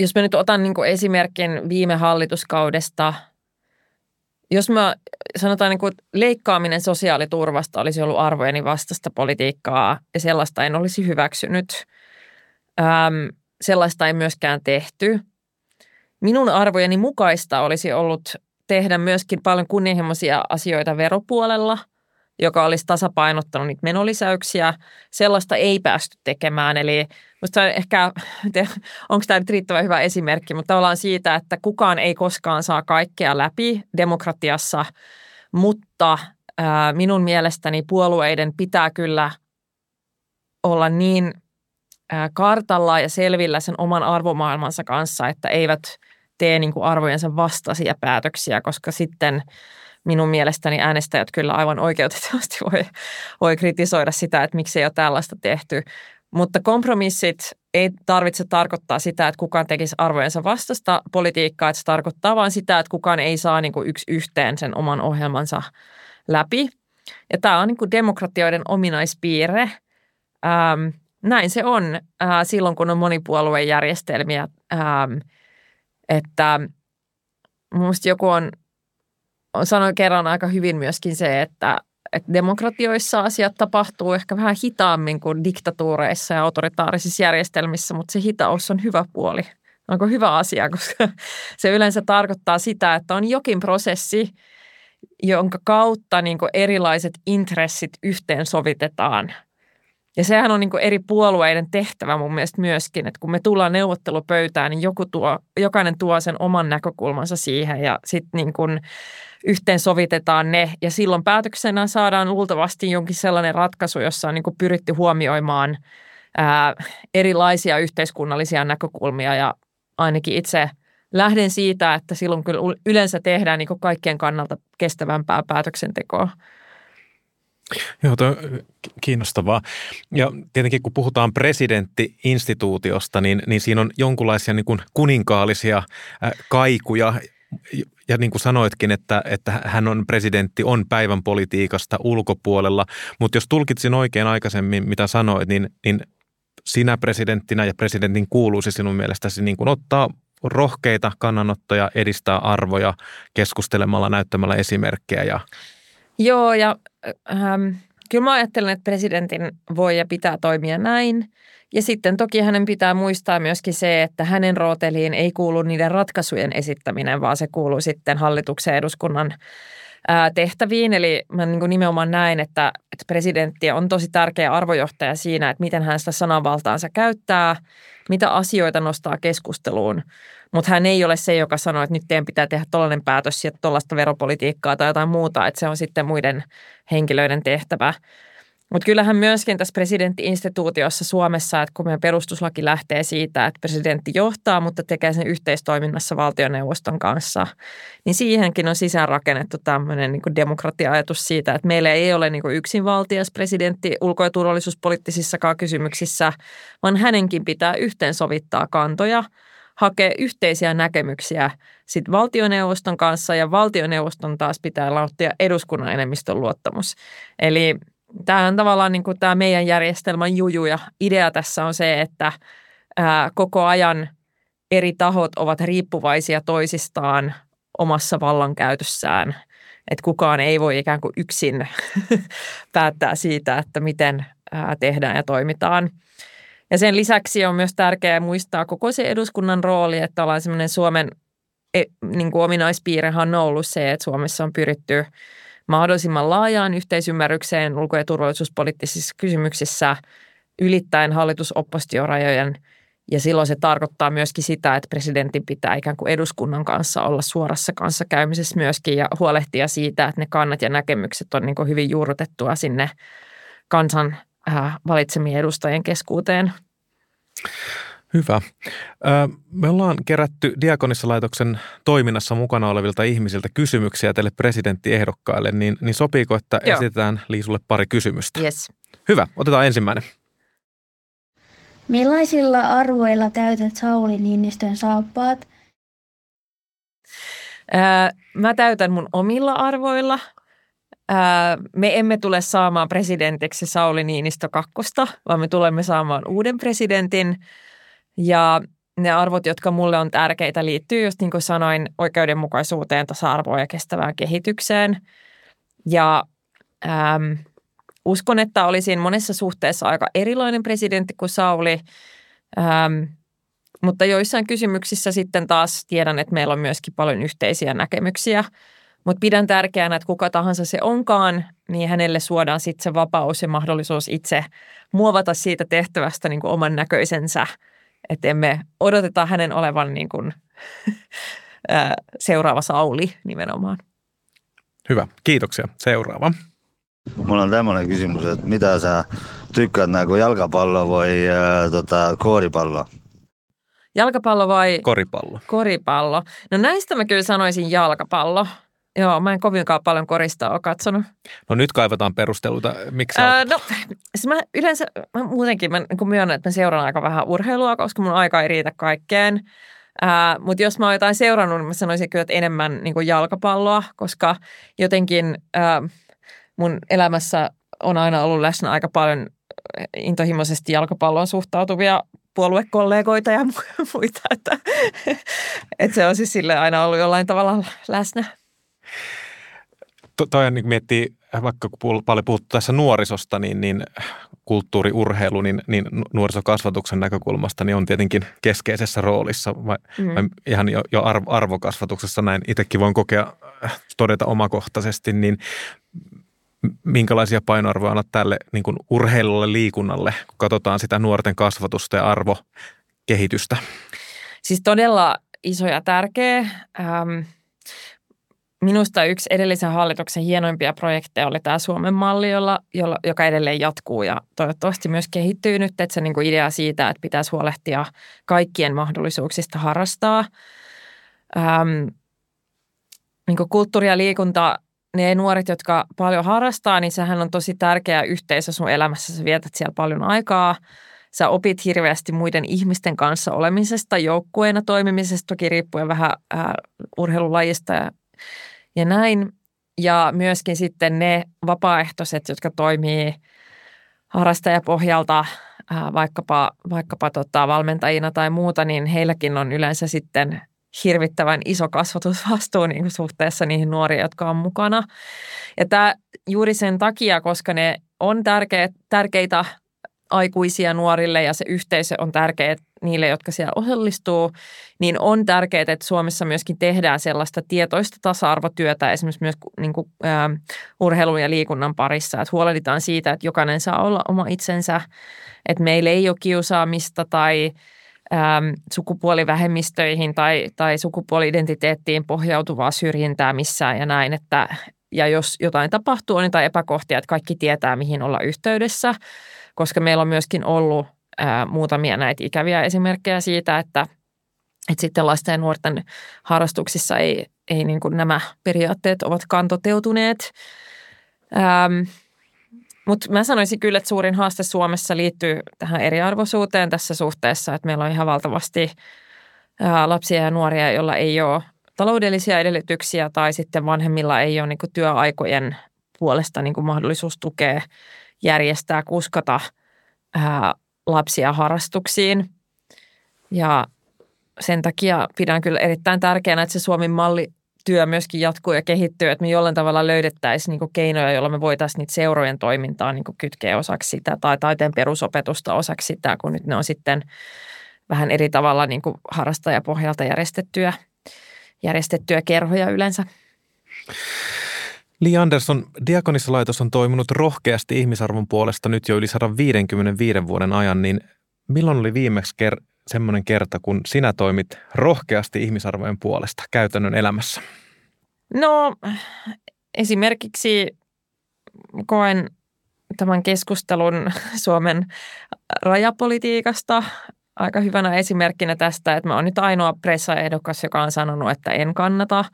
jos mä nyt otan niin esimerkin viime hallituskaudesta – jos mä sanotaan niin kuin, leikkaaminen sosiaaliturvasta olisi ollut arvojeni vastaista politiikkaa ja sellaista en olisi hyväksynyt. Öm, sellaista ei myöskään tehty. Minun arvojeni mukaista olisi ollut tehdä myöskin paljon kunnianhimoisia asioita veropuolella – joka olisi tasapainottanut niitä menolisäyksiä. Sellaista ei päästy tekemään, eli minusta ehkä, onko tämä nyt riittävän hyvä esimerkki, mutta tavallaan siitä, että kukaan ei koskaan saa kaikkea läpi demokratiassa, mutta minun mielestäni puolueiden pitää kyllä olla niin kartalla ja selvillä sen oman arvomaailmansa kanssa, että eivät tee niin kuin arvojensa vastaisia päätöksiä, koska sitten – minun mielestäni äänestäjät kyllä aivan oikeutettavasti voi, voi kritisoida sitä, että miksi ei ole tällaista tehty. Mutta kompromissit ei tarvitse tarkoittaa sitä, että kukaan tekisi arvojensa vastasta politiikkaa, että se tarkoittaa vain sitä, että kukaan ei saa niin kuin yksi yhteen sen oman ohjelmansa läpi. Ja tämä on niin kuin demokratioiden ominaispiirre. Ähm, näin se on äh, silloin, kun on monipuoluejärjestelmiä, ähm, että minusta joku on sanoin kerran aika hyvin myöskin se, että, että demokratioissa asiat tapahtuu ehkä vähän hitaammin kuin diktatuureissa ja autoritaarisissa järjestelmissä, mutta se hitaus on hyvä puoli. Onko hyvä asia, koska se yleensä tarkoittaa sitä, että on jokin prosessi, jonka kautta niin erilaiset intressit yhteensovitetaan. Ja sehän on niin eri puolueiden tehtävä mun mielestä myöskin, että kun me tullaan neuvottelupöytään, niin joku tuo, jokainen tuo sen oman näkökulmansa siihen ja sitten niin kuin yhteensovitetaan ne ja silloin päätöksenä saadaan luultavasti jonkin sellainen ratkaisu, jossa on niin kuin pyritty huomioimaan ää, erilaisia yhteiskunnallisia näkökulmia ja ainakin itse lähden siitä, että silloin kyllä yleensä tehdään niin kaikkien kannalta kestävämpää päätöksentekoa. Joo, tuo kiinnostavaa. Ja tietenkin kun puhutaan presidenttiinstituutiosta, niin, niin siinä on jonkunlaisia niin kuin kuninkaallisia kaikuja ja niin kuin sanoitkin, että, että hän on presidentti, on päivän politiikasta ulkopuolella, mutta jos tulkitsin oikein aikaisemmin, mitä sanoit, niin, niin sinä presidenttinä ja presidentin kuuluisi sinun mielestäsi niin kuin ottaa rohkeita kannanottoja, edistää arvoja keskustelemalla, näyttämällä esimerkkejä. Ja... Joo, ja ähm, kyllä mä ajattelen, että presidentin voi ja pitää toimia näin – ja sitten toki hänen pitää muistaa myöskin se, että hänen rooteliin ei kuulu niiden ratkaisujen esittäminen, vaan se kuuluu sitten hallituksen eduskunnan tehtäviin. Eli mä niin kuin nimenomaan näin, että, että presidentti on tosi tärkeä arvojohtaja siinä, että miten hän sitä sananvaltaansa käyttää, mitä asioita nostaa keskusteluun. Mutta hän ei ole se, joka sanoo, että nyt teidän pitää tehdä tollainen päätös ja tuollaista veropolitiikkaa tai jotain muuta, että se on sitten muiden henkilöiden tehtävä. Mutta kyllähän myöskin tässä presidenttiinstituutiossa Suomessa, että kun meidän perustuslaki lähtee siitä, että presidentti johtaa, mutta tekee sen yhteistoiminnassa valtioneuvoston kanssa, niin siihenkin on sisäänrakennettu tämmöinen niin demokratia-ajatus siitä, että meillä ei ole niin yksinvaltias presidentti ulko- ja turvallisuuspoliittisissakaan kysymyksissä, vaan hänenkin pitää yhteensovittaa kantoja, hakea yhteisiä näkemyksiä sitten valtioneuvoston kanssa ja valtioneuvoston taas pitää nauttia eduskunnan enemmistön luottamus. Eli tämä on tavallaan niin kuin tämä meidän järjestelmän juju ja idea tässä on se, että ää, koko ajan eri tahot ovat riippuvaisia toisistaan omassa vallankäytössään. Että kukaan ei voi ikään kuin yksin päättää siitä, että miten ää, tehdään ja toimitaan. Ja sen lisäksi on myös tärkeää muistaa koko se eduskunnan rooli, että ollaan semmoinen Suomen e, niin kuin ominaispiirrehan on ollut se, että Suomessa on pyritty – mahdollisimman laajaan yhteisymmärrykseen ulko- ja turvallisuuspoliittisissa kysymyksissä ylittäen hallitusoppositiorajojen. Ja silloin se tarkoittaa myöskin sitä, että presidentin pitää ikään kuin eduskunnan kanssa olla suorassa kanssakäymisessä myöskin ja huolehtia siitä, että ne kannat ja näkemykset on niin hyvin juurrutettua sinne kansan äh, valitsemien edustajien keskuuteen. Hyvä. Me ollaan kerätty Diakonissa-laitoksen toiminnassa mukana olevilta ihmisiltä kysymyksiä teille presidenttiehdokkaille, niin, niin sopiiko, että Joo. esitetään Liisulle pari kysymystä? Yes. Hyvä, otetaan ensimmäinen. Millaisilla arvoilla täytät Sauli Niinistön saappaat? mä täytän mun omilla arvoilla. me emme tule saamaan presidentiksi Sauli Niinistö kakkosta, vaan me tulemme saamaan uuden presidentin. Ja ne arvot, jotka mulle on tärkeitä, liittyy just niin kuin sanoin oikeudenmukaisuuteen, tasa-arvoon ja kestävään kehitykseen. Ja ähm, uskon, että olisin monessa suhteessa aika erilainen presidentti kuin Sauli, ähm, mutta joissain kysymyksissä sitten taas tiedän, että meillä on myöskin paljon yhteisiä näkemyksiä. Mutta pidän tärkeänä, että kuka tahansa se onkaan, niin hänelle suodaan sitten se vapaus ja mahdollisuus itse muovata siitä tehtävästä niin kuin oman näköisensä. Että emme odoteta hänen olevan niin kuin, seuraava Sauli nimenomaan. Hyvä, kiitoksia. Seuraava. Mulla on tämmöinen kysymys, että mitä sä tykkäät, näkö jalkapallo vai ää, tota, koripallo? Jalkapallo vai? Koripallo. Koripallo. No näistä mä kyllä sanoisin jalkapallo. Joo, mä en kovinkaan paljon korista ole katsonut. No nyt kaivataan perusteluita. Miksi öö, No siis mä yleensä, mä muutenkin mä niin myönnän, että mä seuraan aika vähän urheilua, koska mun aika ei riitä kaikkeen. Äh, Mutta jos mä oon jotain seurannut, niin mä sanoisin kyllä, että enemmän niin kuin jalkapalloa, koska jotenkin äh, mun elämässä on aina ollut läsnä aika paljon intohimoisesti jalkapalloon suhtautuvia puoluekollegoita ja muita, että, että se on siis sille aina ollut jollain tavalla läsnä. To, toi niin miettii, vaikka kun paljon puhuttu tässä nuorisosta, niin, niin kulttuuriurheilu, niin, niin nuorisokasvatuksen näkökulmasta niin on tietenkin keskeisessä roolissa. Vai, mm. vai ihan jo, jo arvokasvatuksessa näin itsekin voin kokea, todeta omakohtaisesti, niin minkälaisia painoarvoja annat tälle niin kuin urheilulle, liikunnalle, kun katsotaan sitä nuorten kasvatusta ja arvokehitystä? Siis todella iso ja tärkeä. Ähm, minusta yksi edellisen hallituksen hienoimpia projekteja oli tämä Suomen malli, jolla, jolla, joka edelleen jatkuu ja toivottavasti myös kehittyy nyt. Että se niin kuin idea siitä, että pitäisi huolehtia kaikkien mahdollisuuksista harrastaa. Ähm, niin kuin kulttuuri ja liikunta ne nuoret, jotka paljon harrastaa, niin sehän on tosi tärkeä yhteisö sun elämässä. Sä vietät siellä paljon aikaa. Sä opit hirveästi muiden ihmisten kanssa olemisesta, joukkueena toimimisesta, toki riippuen vähän äh, urheilulajista ja, ja näin. Ja myöskin sitten ne vapaaehtoiset, jotka toimii harrastajapohjalta äh, vaikkapa, vaikkapa tota, valmentajina tai muuta, niin heilläkin on yleensä sitten – hirvittävän iso kasvatusvastuu niin kuin suhteessa niihin nuoriin, jotka on mukana. Ja tämä juuri sen takia, koska ne on tärkeä, tärkeitä aikuisia nuorille ja se yhteisö on tärkeä niille, jotka siellä osallistuu, niin on tärkeää, että Suomessa myöskin tehdään sellaista tietoista tasa-arvotyötä esimerkiksi myös niin kuin, ä, urheilun ja liikunnan parissa, että huolehditaan siitä, että jokainen saa olla oma itsensä, että meillä ei ole kiusaamista tai äm, sukupuolivähemmistöihin tai, tai sukupuoli-identiteettiin pohjautuvaa syrjintää missään ja näin, että ja jos jotain tapahtuu, on jotain epäkohtia, että kaikki tietää, mihin olla yhteydessä, koska meillä on myöskin ollut ää, muutamia näitä ikäviä esimerkkejä siitä, että, että sitten lasten ja nuorten harrastuksissa ei, ei niin kuin nämä periaatteet ovatkaan toteutuneet. Ähm, mutta mä sanoisin kyllä, että suurin haaste Suomessa liittyy tähän eriarvoisuuteen tässä suhteessa, että meillä on ihan valtavasti lapsia ja nuoria, joilla ei ole taloudellisia edellytyksiä tai sitten vanhemmilla ei ole niin työaikojen puolesta niin kuin mahdollisuus tukea, järjestää, kuskata ää, lapsia harrastuksiin. Ja sen takia pidän kyllä erittäin tärkeänä, että se Suomen malli työ myöskin jatkuu ja kehittyy, että me jollain tavalla löydettäisiin niin keinoja, joilla me voitaisiin niitä seurojen toimintaa niin kytkeä osaksi sitä tai taiteen perusopetusta osaksi sitä, kun nyt ne on sitten vähän eri tavalla niin harrastajapohjalta järjestettyjä, järjestettyjä kerhoja yleensä. Li Andersson, Diakonissalaitos on toiminut rohkeasti ihmisarvon puolesta nyt jo yli 155 vuoden ajan, niin milloin oli viimeksi ker- semmoinen kerta, kun sinä toimit rohkeasti ihmisarvojen puolesta käytännön elämässä? No esimerkiksi koen tämän keskustelun Suomen rajapolitiikasta aika hyvänä esimerkkinä tästä, että mä oon nyt ainoa pressaehdokas, joka on sanonut, että en kannata,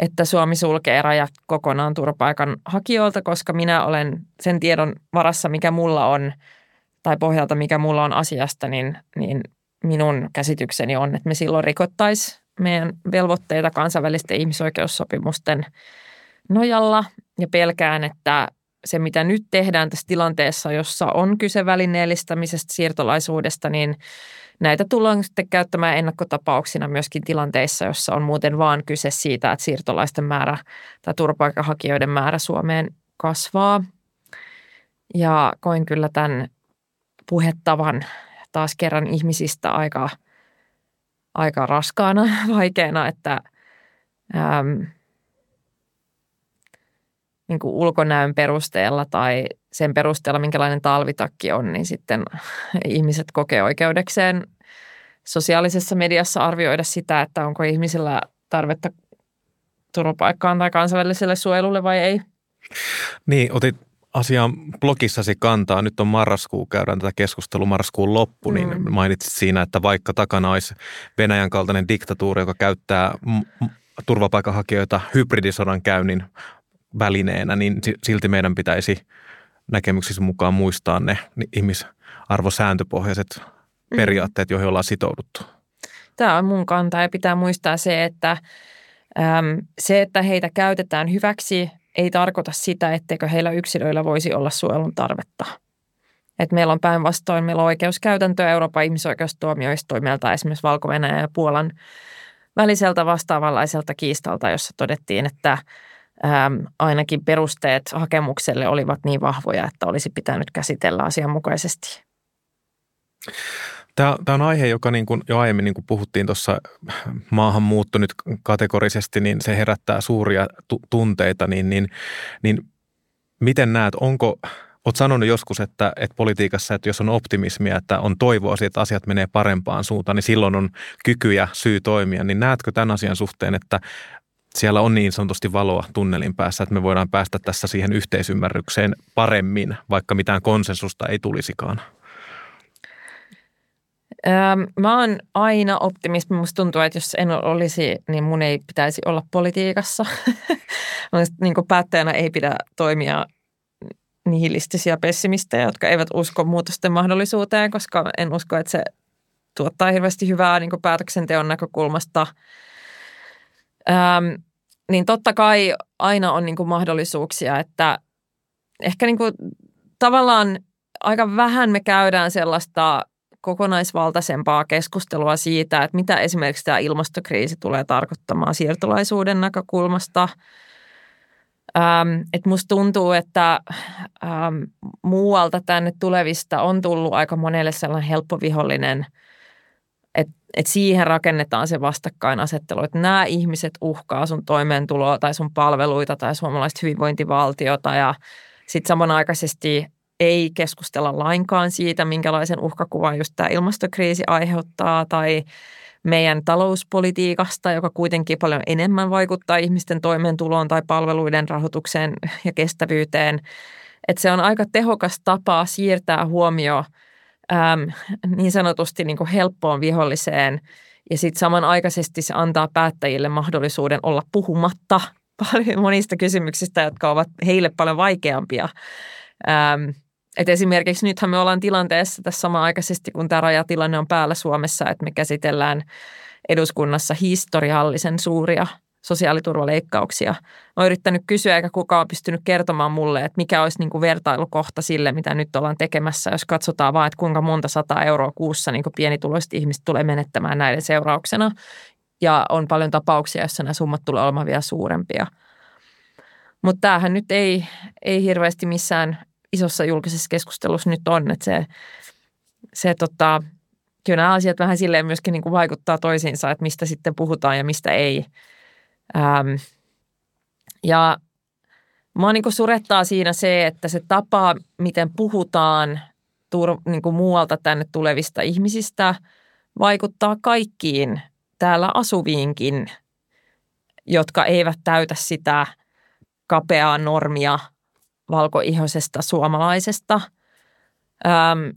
että Suomi sulkee rajat kokonaan turvapaikan hakijoilta, koska minä olen sen tiedon varassa, mikä mulla on, tai pohjalta, mikä mulla on asiasta, niin, niin minun käsitykseni on, että me silloin rikottaisiin meidän velvoitteita kansainvälisten ihmisoikeussopimusten nojalla. Ja pelkään, että se, mitä nyt tehdään tässä tilanteessa, jossa on kyse välineellistämisestä, siirtolaisuudesta, niin näitä tullaan sitten käyttämään ennakkotapauksina myöskin tilanteissa, jossa on muuten vaan kyse siitä, että siirtolaisten määrä tai turvapaikanhakijoiden määrä Suomeen kasvaa. Ja koin kyllä tämän puhettavan taas kerran ihmisistä aika, aika raskaana, vaikeana, että ähm, niin kuin ulkonäön perusteella tai sen perusteella, minkälainen talvitakki on, niin sitten ihmiset kokee oikeudekseen sosiaalisessa mediassa arvioida sitä, että onko ihmisillä tarvetta turvapaikkaan tai kansainväliselle suojelulle vai ei. Niin, otit asiaan blogissasi kantaa. Nyt on marraskuu, käydään tätä keskustelua marraskuun loppu, niin mm. mainitsit siinä, että vaikka takana olisi Venäjän kaltainen diktatuuri, joka käyttää turvapaikanhakijoita hybridisodan käynnin välineenä, niin silti meidän pitäisi näkemyksissä mukaan muistaa ne ihmisarvosääntöpohjaiset mm. periaatteet, joihin ollaan sitouduttu. Tämä on mun kanta ja pitää muistaa se, että äm, se, että heitä käytetään hyväksi, ei tarkoita sitä, etteikö heillä yksilöillä voisi olla suojelun tarvetta. Et meillä on päinvastoin, meillä on oikeuskäytäntöä Euroopan ihmisoikeustuomioistuimelta, esimerkiksi valko ja Puolan väliseltä vastaavanlaiselta kiistalta, jossa todettiin, että ähm, ainakin perusteet hakemukselle olivat niin vahvoja, että olisi pitänyt käsitellä asianmukaisesti. Tämä, tämä on aihe, joka niin kuin jo aiemmin niin kuin puhuttiin tuossa maahanmuutto nyt kategorisesti, niin se herättää suuria tu- tunteita, niin, niin, niin miten näet, onko, Olet sanonut joskus, että, että politiikassa, että jos on optimismia, että on toivoa siitä, että asiat menee parempaan suuntaan, niin silloin on kyky ja syy toimia. Niin näetkö tämän asian suhteen, että siellä on niin sanotusti valoa tunnelin päässä, että me voidaan päästä tässä siihen yhteisymmärrykseen paremmin, vaikka mitään konsensusta ei tulisikaan? Mä oon aina optimismi. Musta tuntuu, että jos en olisi, niin mun ei pitäisi olla politiikassa. niin päättäjänä ei pidä toimia nihilistisiä pessimistejä, jotka eivät usko muutosten mahdollisuuteen, koska en usko, että se tuottaa hirveästi hyvää niin päätöksenteon näkökulmasta – Ähm, niin totta kai aina on niin kuin mahdollisuuksia, että ehkä niin kuin tavallaan aika vähän me käydään sellaista kokonaisvaltaisempaa keskustelua siitä, että mitä esimerkiksi tämä ilmastokriisi tulee tarkoittamaan siirtolaisuuden näkökulmasta. Ähm, että musta tuntuu, että ähm, muualta tänne tulevista on tullut aika monelle sellainen helppo vihollinen – et siihen rakennetaan se vastakkainasettelu, että nämä ihmiset uhkaa sun toimeentuloa tai sun palveluita tai suomalaista hyvinvointivaltiota ja sitten samanaikaisesti ei keskustella lainkaan siitä, minkälaisen uhkakuvan just tämä ilmastokriisi aiheuttaa tai meidän talouspolitiikasta, joka kuitenkin paljon enemmän vaikuttaa ihmisten toimeentuloon tai palveluiden rahoitukseen ja kestävyyteen. Että se on aika tehokas tapa siirtää huomio – äm, niin sanotusti niin kuin helppoon viholliseen ja sitten samanaikaisesti se antaa päättäjille mahdollisuuden olla puhumatta paljon monista kysymyksistä, jotka ovat heille paljon vaikeampia. Ähm, et esimerkiksi nythän me ollaan tilanteessa tässä samanaikaisesti, kun tämä rajatilanne on päällä Suomessa, että me käsitellään eduskunnassa historiallisen suuria sosiaaliturvaleikkauksia. Olen yrittänyt kysyä, eikä kukaan pystynyt kertomaan mulle, että mikä olisi niin kuin vertailukohta sille, mitä nyt ollaan tekemässä, jos katsotaan vaan, että kuinka monta sata euroa kuussa niin kuin pienituloiset ihmiset tulee menettämään näiden seurauksena. Ja on paljon tapauksia, joissa nämä summat tulee olemaan vielä suurempia. Mutta tämähän nyt ei, ei hirveästi missään isossa julkisessa keskustelussa nyt on, että se, se tota, kyllä nämä asiat vähän silleen myöskin niin kuin vaikuttaa toisiinsa, että mistä sitten puhutaan ja mistä ei – Ähm, ja mua niin surettaa siinä se, että se tapa, miten puhutaan tur, niin kuin muualta tänne tulevista ihmisistä, vaikuttaa kaikkiin täällä asuviinkin, jotka eivät täytä sitä kapeaa normia valkoihoisesta suomalaisesta. Ähm,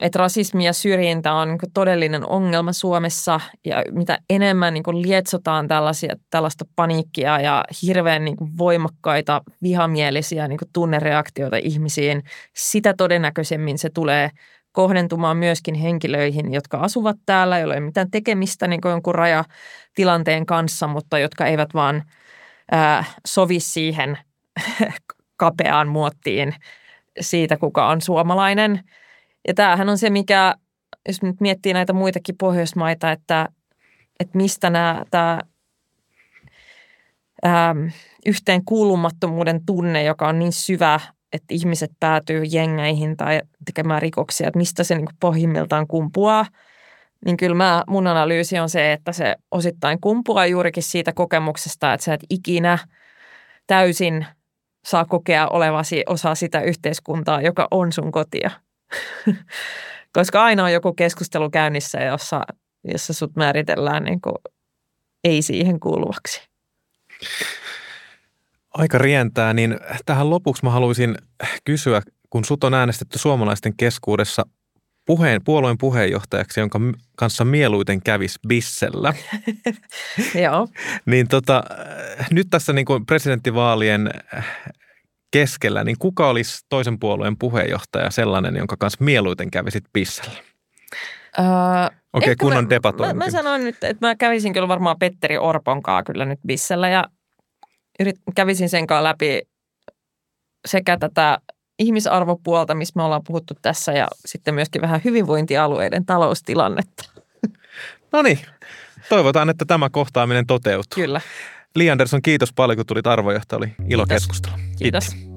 että rasismi ja syrjintä on niin todellinen ongelma Suomessa ja mitä enemmän niin lietsotaan tällaisia, tällaista paniikkia ja hirveän niin voimakkaita vihamielisiä niin tunnereaktioita ihmisiin, sitä todennäköisemmin se tulee kohdentumaan myöskin henkilöihin, jotka asuvat täällä, joilla ei ole mitään tekemistä niin jonkun rajatilanteen kanssa, mutta jotka eivät vaan ää, sovi siihen kapeaan muottiin siitä, kuka on suomalainen – ja tämähän on se, mikä, jos nyt miettii näitä muitakin Pohjoismaita, että, että mistä nämä, tämä ähm, yhteen kuulumattomuuden tunne, joka on niin syvä, että ihmiset päätyy jengeihin tai tekemään rikoksia, että mistä se niin pohjimmiltaan kumpuaa, niin kyllä mä, mun analyysi on se, että se osittain kumpuaa juurikin siitä kokemuksesta, että sä et ikinä täysin saa kokea olevasi osa sitä yhteiskuntaa, joka on sun kotia. Koska aina on joku keskustelu käynnissä, jossa, jossa sut määritellään niin kuin ei siihen kuuluvaksi. Aika rientää, niin tähän lopuksi mä haluaisin kysyä, kun sut on äänestetty suomalaisten keskuudessa puheen, puolueen puheenjohtajaksi, jonka kanssa mieluiten kävisi Bissellä. Joo. niin tota, nyt tässä niin kuin presidenttivaalien keskellä, niin kuka olisi toisen puolueen puheenjohtaja sellainen, jonka kanssa mieluiten kävisit pissällä? Öö, Okei, okay, kunnon debatointi. Mä, mä sanoin nyt, että mä kävisin kyllä varmaan Petteri Orpon kanssa kyllä nyt bissellä ja yrit, kävisin sen kanssa läpi sekä tätä ihmisarvopuolta, missä me ollaan puhuttu tässä ja sitten myöskin vähän hyvinvointialueiden taloustilannetta. No niin, toivotaan, että tämä kohtaaminen toteutuu. Kyllä. Li Andersson, kiitos paljon, kun tulit arvojohtaja. Oli ilo kiitos. keskustella. Kiitos. kiitos.